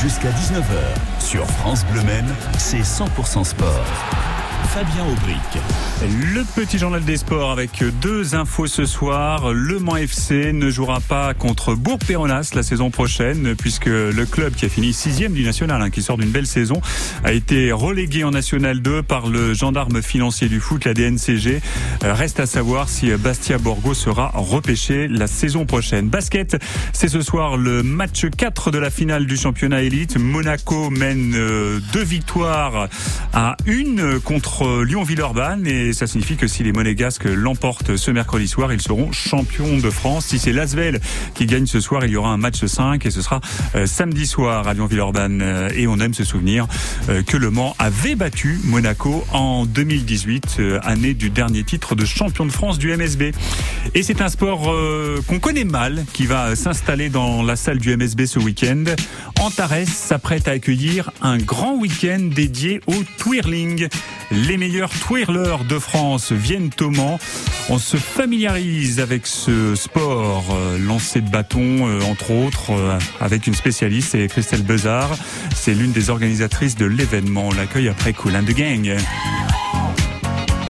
Jusqu'à 19h, sur France Bleu Maine, c'est 100% sport. Fabien Aubric. Le petit journal des sports avec deux infos ce soir. Le Mans FC ne jouera pas contre Bourg-Péronas la saison prochaine puisque le club qui a fini sixième du national, hein, qui sort d'une belle saison, a été relégué en national 2 par le gendarme financier du foot, la DNCG. Euh, reste à savoir si Bastia Borgo sera repêché la saison prochaine. Basket, c'est ce soir le match 4 de la finale du championnat élite. Monaco mène euh, deux victoires à une contre Lyon-Villeurbanne et ça signifie que si les Monégasques l'emportent ce mercredi soir, ils seront champions de France. Si c'est Lasvel qui gagne ce soir, il y aura un match 5 et ce sera euh, samedi soir à Lyon-Villeurbanne. Euh, et on aime se souvenir euh, que Le Mans avait battu Monaco en 2018, année du dernier titre de champion de France du MSB. Et c'est un sport qu'on connaît mal qui va s'installer dans la salle du MSB ce week-end. Antares s'apprête à accueillir un grand week-end dédié au twirling. Les meilleurs twirlers de France viennent au Mans. On se familiarise avec ce sport, euh, lancer de bâton, euh, entre autres, euh, avec une spécialiste, c'est Christelle Bezard. C'est l'une des organisatrices de l'événement. On l'accueille après Cool the Gang.